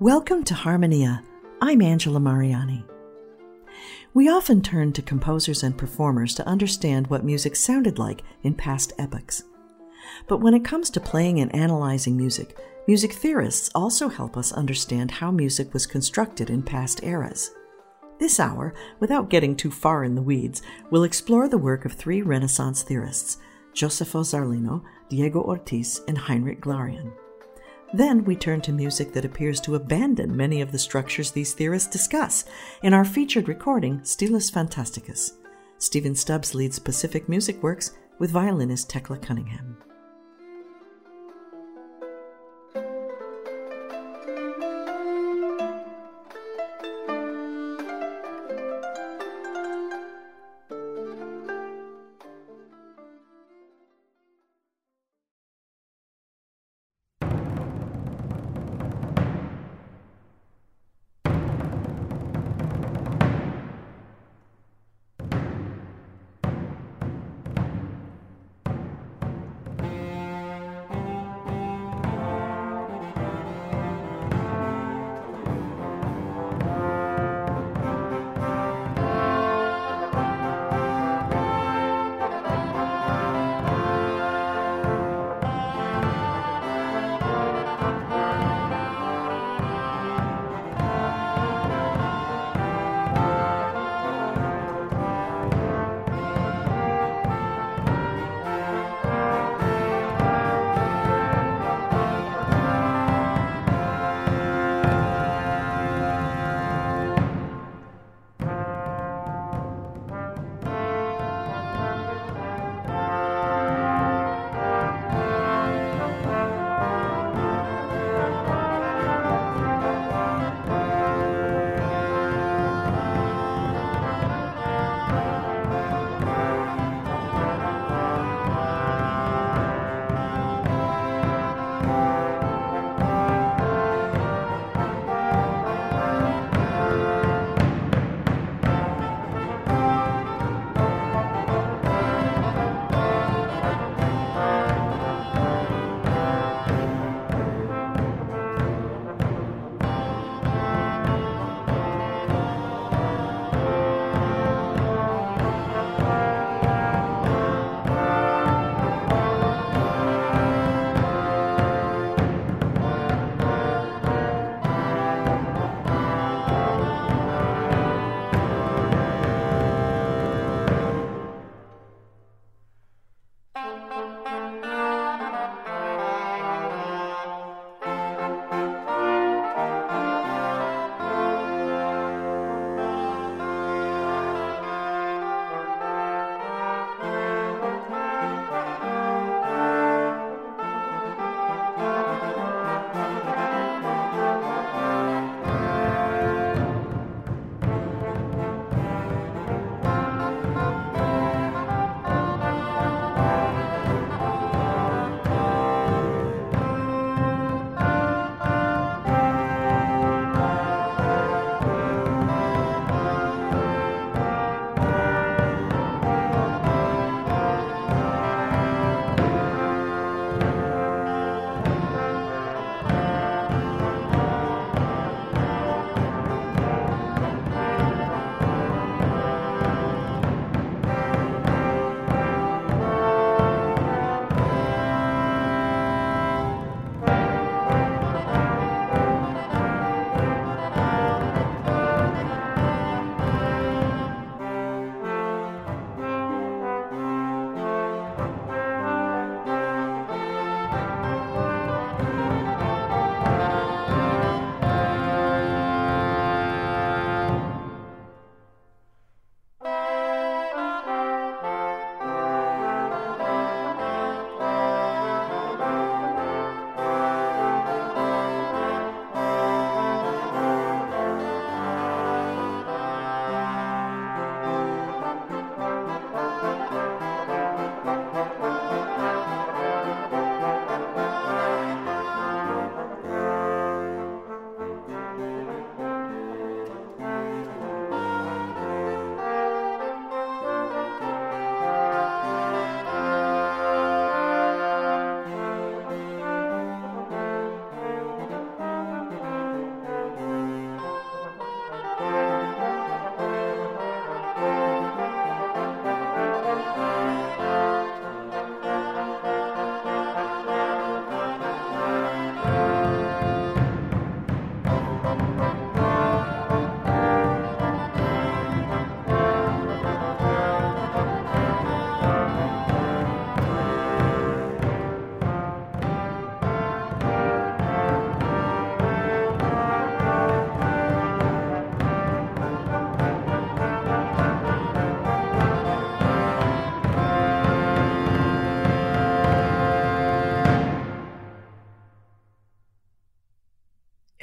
Welcome to Harmonia. I'm Angela Mariani. We often turn to composers and performers to understand what music sounded like in past epochs. But when it comes to playing and analyzing music, music theorists also help us understand how music was constructed in past eras. This hour, without getting too far in the weeds, we'll explore the work of three Renaissance theorists Gioseffo Zarlino, Diego Ortiz, and Heinrich Glarean. Then we turn to music that appears to abandon many of the structures these theorists discuss in our featured recording, Stylus Phantasticus. Stephen Stubbs leads Pacific Music Works with violinist Tekla Cunningham.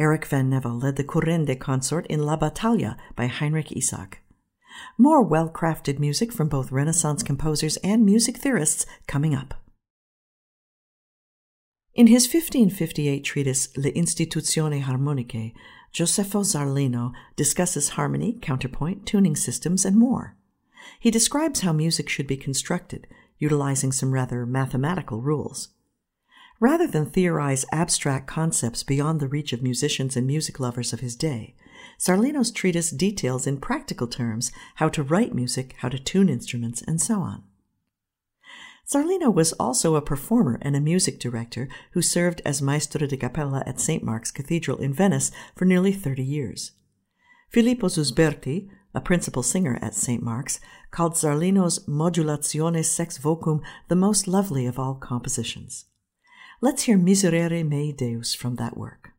Erik van Nevel led the Currende consort in La Battaglia by Heinrich Isaac. More well crafted music from both Renaissance composers and music theorists coming up. In his 1558 treatise Le Instituzioni Harmoniche, Gioseffo Zarlino discusses harmony, counterpoint, tuning systems, and more. He describes how music should be constructed, utilizing some rather mathematical rules. Rather than theorize abstract concepts beyond the reach of musicians and music lovers of his day, Zarlino's treatise details in practical terms how to write music, how to tune instruments, and so on. Zarlino was also a performer and a music director who served as maestro di cappella at St. Mark's Cathedral in Venice for nearly 30 years. Filippo Susberti, a principal singer at St. Mark's, called Zarlino's Modulazione Sex Vocum the most lovely of all compositions. Let's hear Miserere Mei Deus from that work.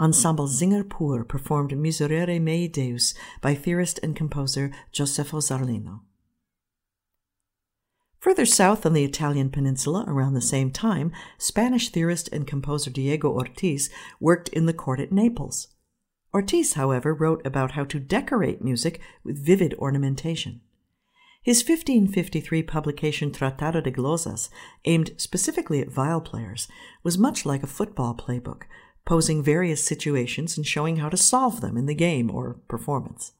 Ensemble Singer Pur performed Miserere Mei Deus by theorist and composer Gioseffo Zarlino. Further south on the Italian peninsula, around the same time, Spanish theorist and composer Diego Ortiz worked in the court at Naples. Ortiz, however, wrote about how to decorate music with vivid ornamentation. His 1553 publication Tratado de Glosas, aimed specifically at viol players, was much like a football playbook, posing various situations and showing how to solve them in the game or performance.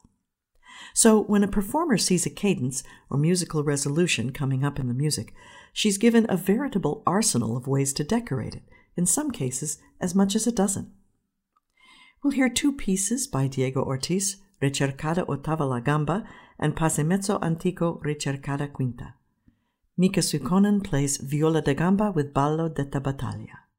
So, when a performer sees a cadence or musical resolution coming up in the music, she's given a veritable arsenal of ways to decorate it, in some cases, as much as a dozen. We'll hear two pieces by Diego Ortiz, Ricercata Ottava la Gamba and Passamezzo Antico Ricercata Quinta. Mika Suihkonen plays viola da gamba with ballo della battaglia.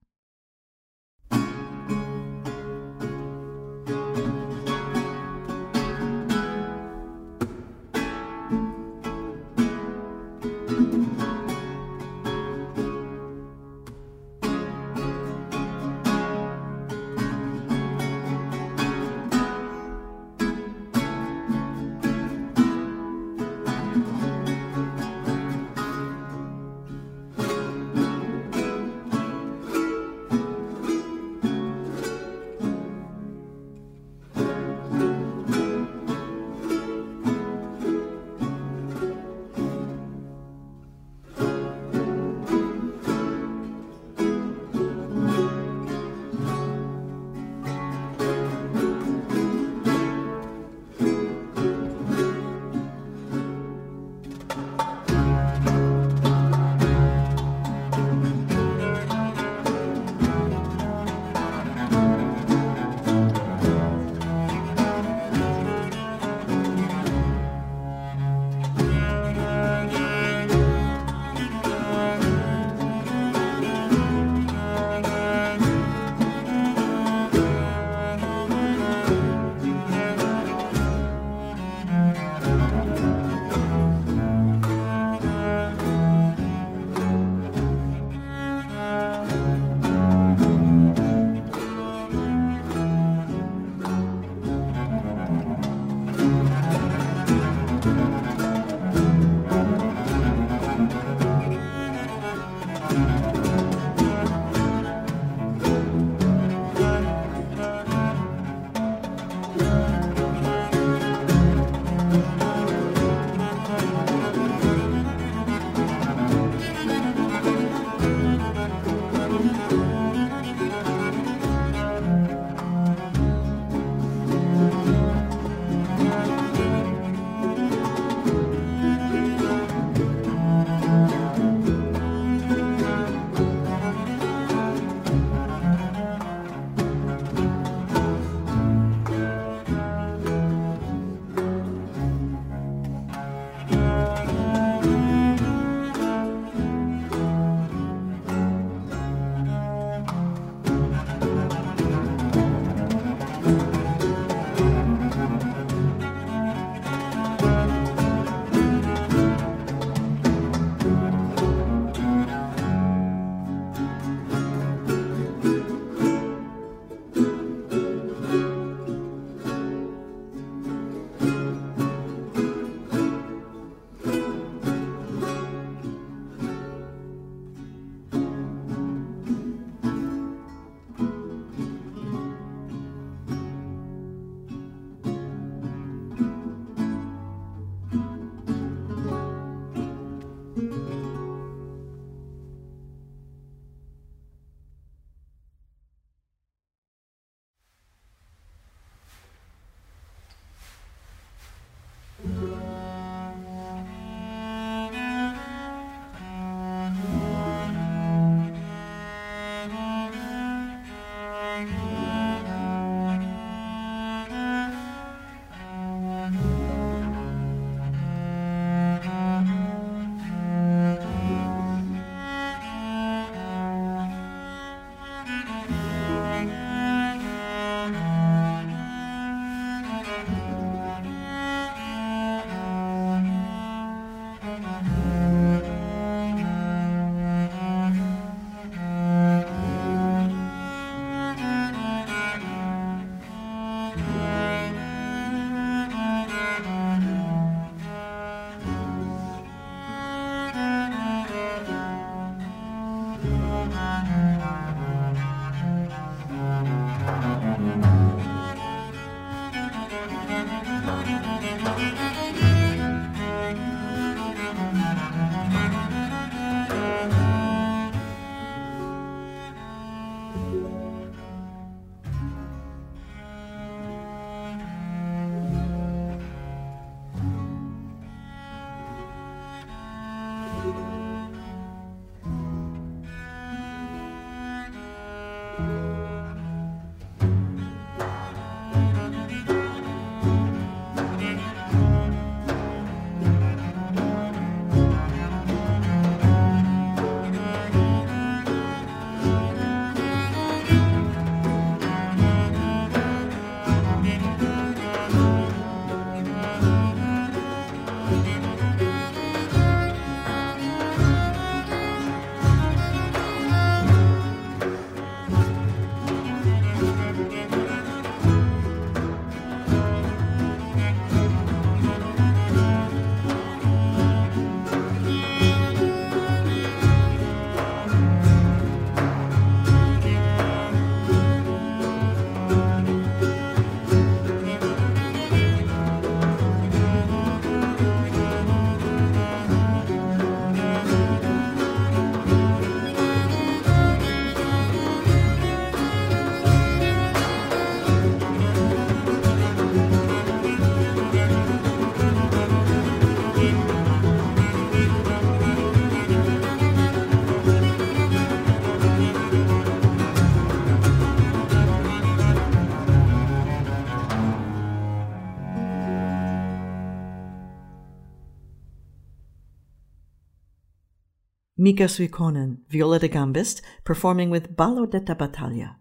Mika Suihkonen, viola da gambist, performing with Ballo della Battaglia.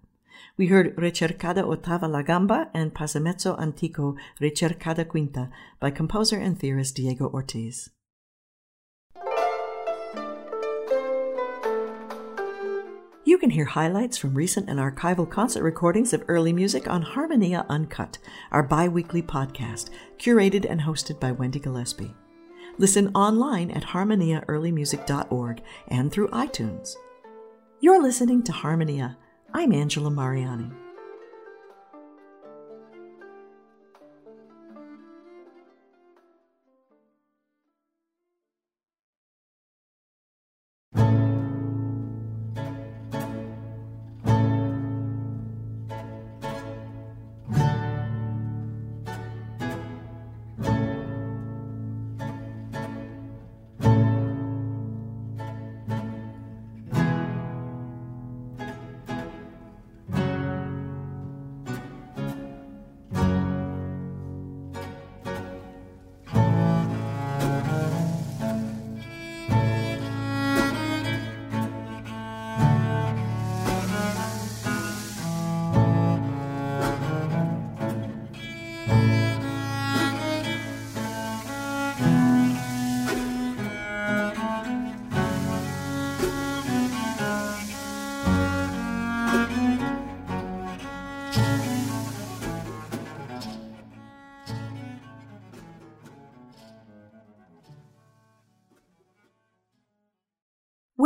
We heard Ricercada Ottava la Gamba and Passamezzo Antico Ricercada Quinta by composer and theorist Diego Ortiz. You can hear highlights from recent and archival concert recordings of early music on Harmonia Uncut, our bi weekly podcast, curated and hosted by Wendy Gillespie. Listen online at harmoniaearlymusic.org and through iTunes. You're listening to Harmonia. I'm Angela Mariani.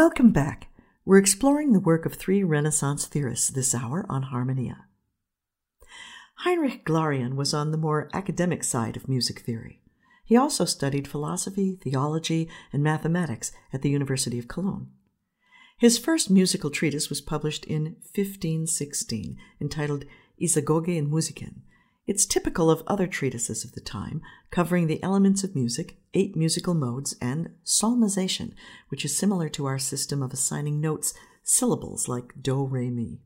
Welcome back. We're exploring the work of three Renaissance theorists this hour on Harmonia. Heinrich Glarean was on the more academic side of music theory. He also studied philosophy, theology, and mathematics at the University of Cologne. His first musical treatise was published in 1516, entitled Isagoge in Musicen, it's typical of other treatises of the time, covering the elements of music, eight musical modes, and solmization, which is similar to our system of assigning notes syllables like do, re, mi.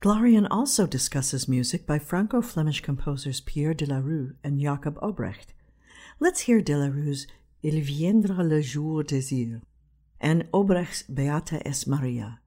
Glarean also discusses music by Franco Flemish composers Pierre de la Rue and Jacob Obrecht. Let's hear de la Rue's Il viendra le jour désir and Obrecht's Beata es Maria.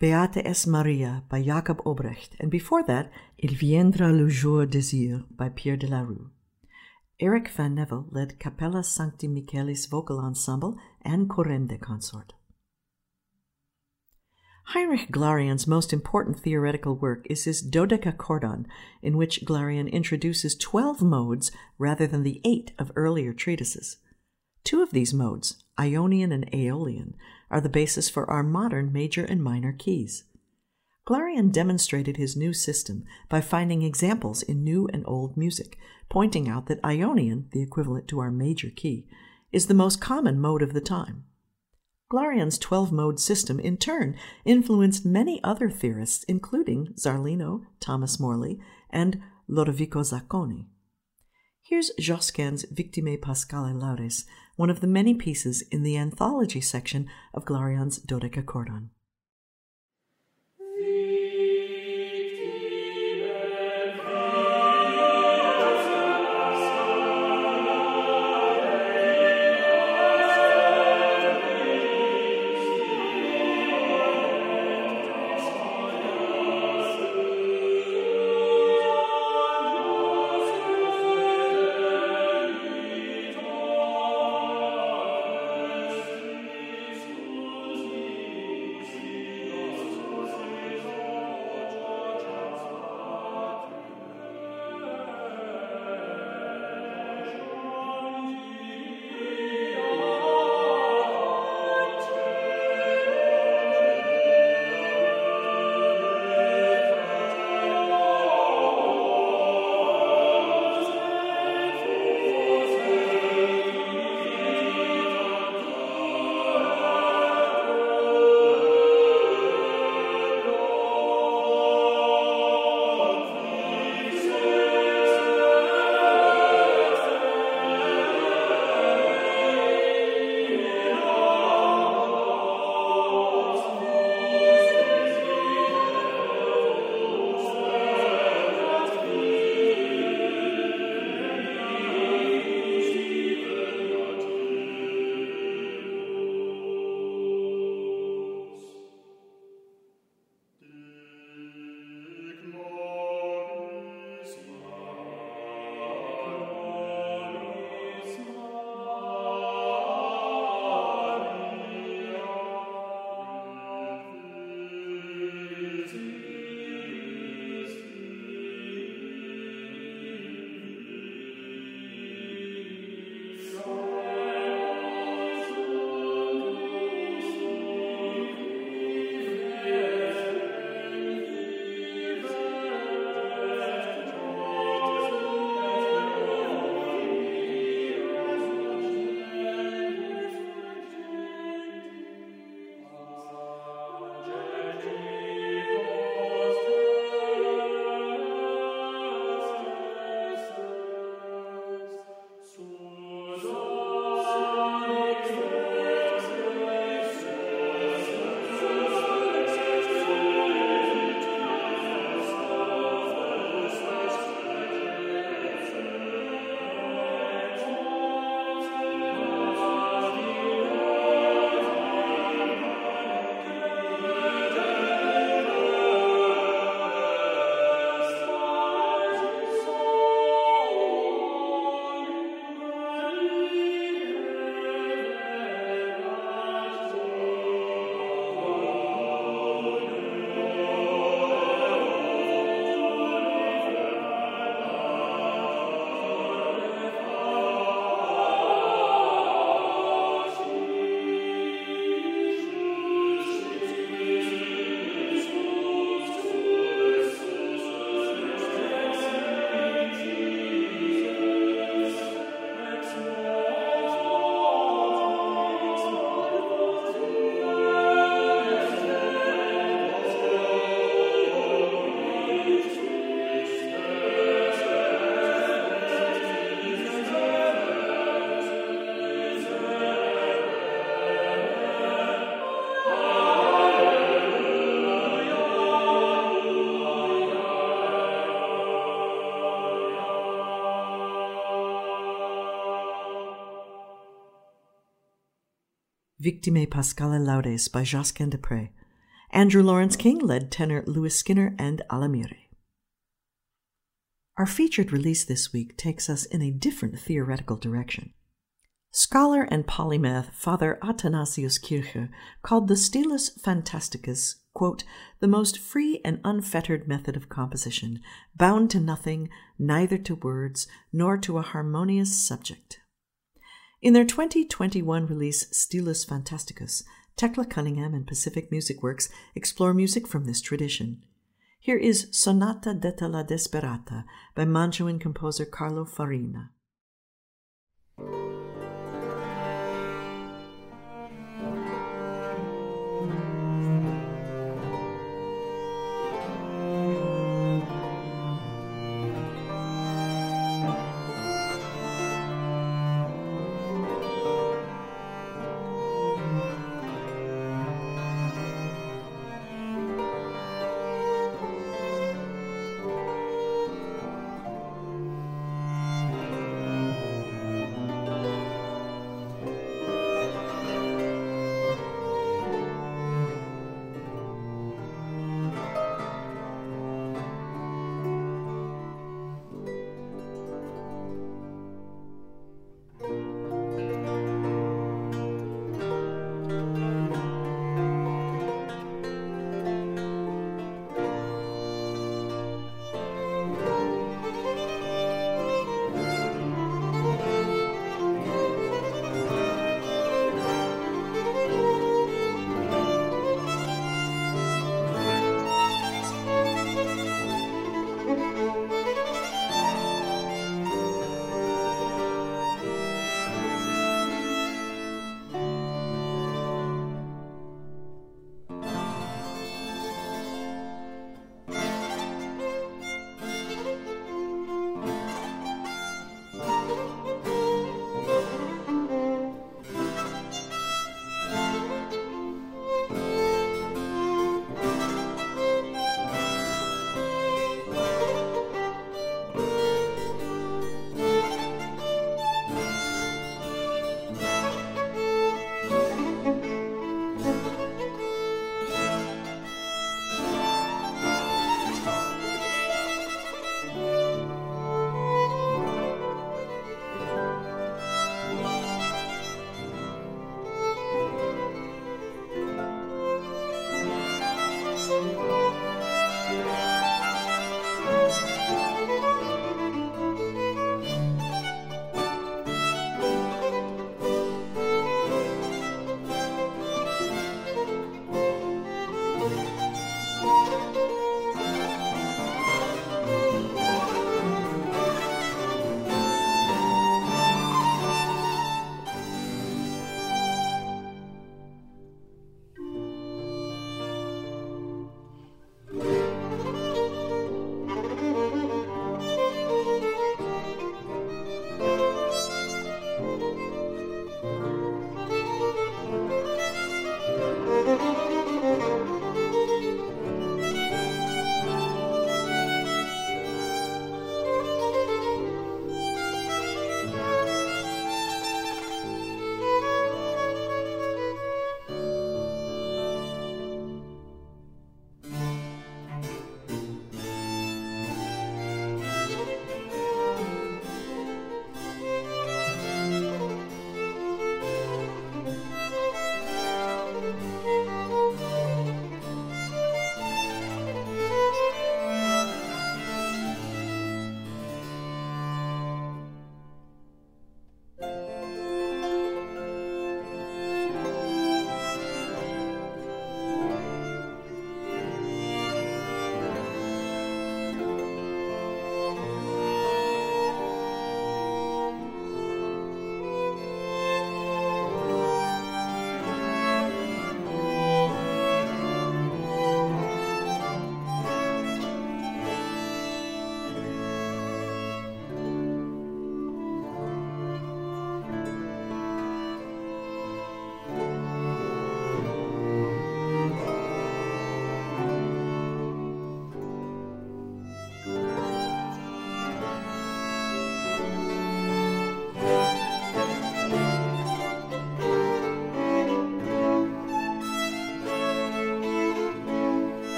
Beata es Maria by Jacob Obrecht, and before that, Il viendra le jour désir by Pierre de la Rue. Erik van Nevel led Capella Sancti Michaelis vocal ensemble and Currende consort. Heinrich Glarean's most important theoretical work is his Dodecachordon, in which Glarean introduces 12 modes rather than the eight of earlier treatises. Two of these modes, Ionian and Aeolian, are the basis for our modern major and minor keys. Glarean demonstrated his new system by finding examples in new and old music, pointing out that Ionian, the equivalent to our major key, is the most common mode of the time. Glarean's 12 mode system, in turn, influenced many other theorists, including Zarlino, Thomas Morley, and Lodovico Zacconi. Here's Josquin's Victimae Paschali Laudes, one of the many pieces in the anthology section of Glarean's Dodecachordon. Victimae Paschali Laudes by Josquin de Prez, Andrew Lawrence King led tenor Louis Skinner and Alamire. Our featured release this week takes us in a different theoretical direction. Scholar and polymath Father Athanasius Kircher called the Stylus Phantasticus, quote, the most free and unfettered method of composition, bound to nothing, neither to words nor to a harmonious subject. In their 2021 release Stylus Phantasticus, Tekla Cunningham and Pacific Music Works explore music from this tradition. Here is Sonata detta la Desperata by Mantuan composer Carlo Farina.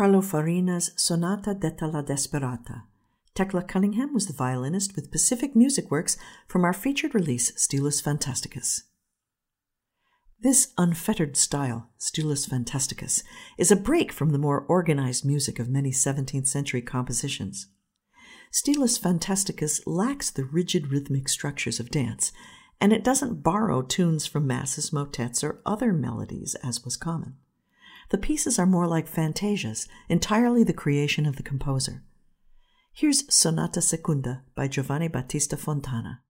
Carlo Farina's Sonata detta la Desperata. Tekla Cunningham was the violinist with Pacific Music Works from our featured release, Stylus Phantasticus. This unfettered style, Stylus Phantasticus, is a break from the more organized music of many 17th century compositions. Stylus Phantasticus lacks the rigid rhythmic structures of dance, and it doesn't borrow tunes from masses, motets, or other melodies as was common. The pieces are more like fantasias, entirely the creation of the composer. Here's Sonata Secunda by Giovanni Battista Fontana.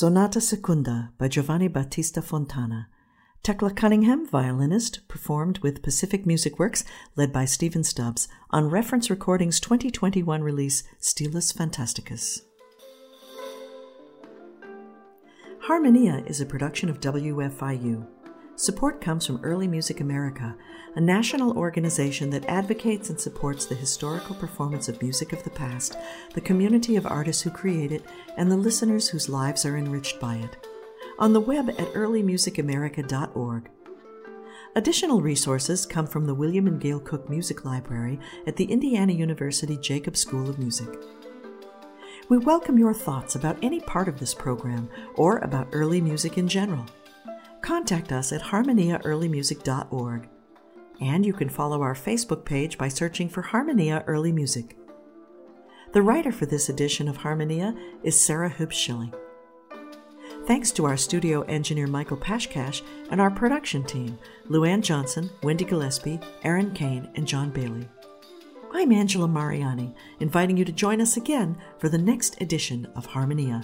Sonata Secunda by Giovanni Battista Fontana. Tekla Cunningham, violinist, performed with Pacific Music Works, led by Stephen Stubbs, on Reference Recordings 2021 release Stylus Phantasticus. Harmonia is a production of WFIU. Support comes from Early Music America, a national organization that advocates and supports the historical performance of music of the past, the community of artists who create it, and the listeners whose lives are enriched by it. On the web at earlymusicamerica.org. Additional resources come from the William and Gail Cook Music Library at the Indiana University Jacobs School of Music. We welcome your thoughts about any part of this program or about early music in general contact us at harmoniaearlymusic.org. And you can follow our Facebook page by searching for Harmonia Early Music. The writer for this edition of Harmonia is Sarah Huebsch Schilling. Thanks to our studio engineer Michael Pashkash and our production team, Luann Johnson, Wendy Gillespie, Aaron Kane, and John Bailey. I'm Angela Mariani, inviting you to join us again for the next edition of Harmonia.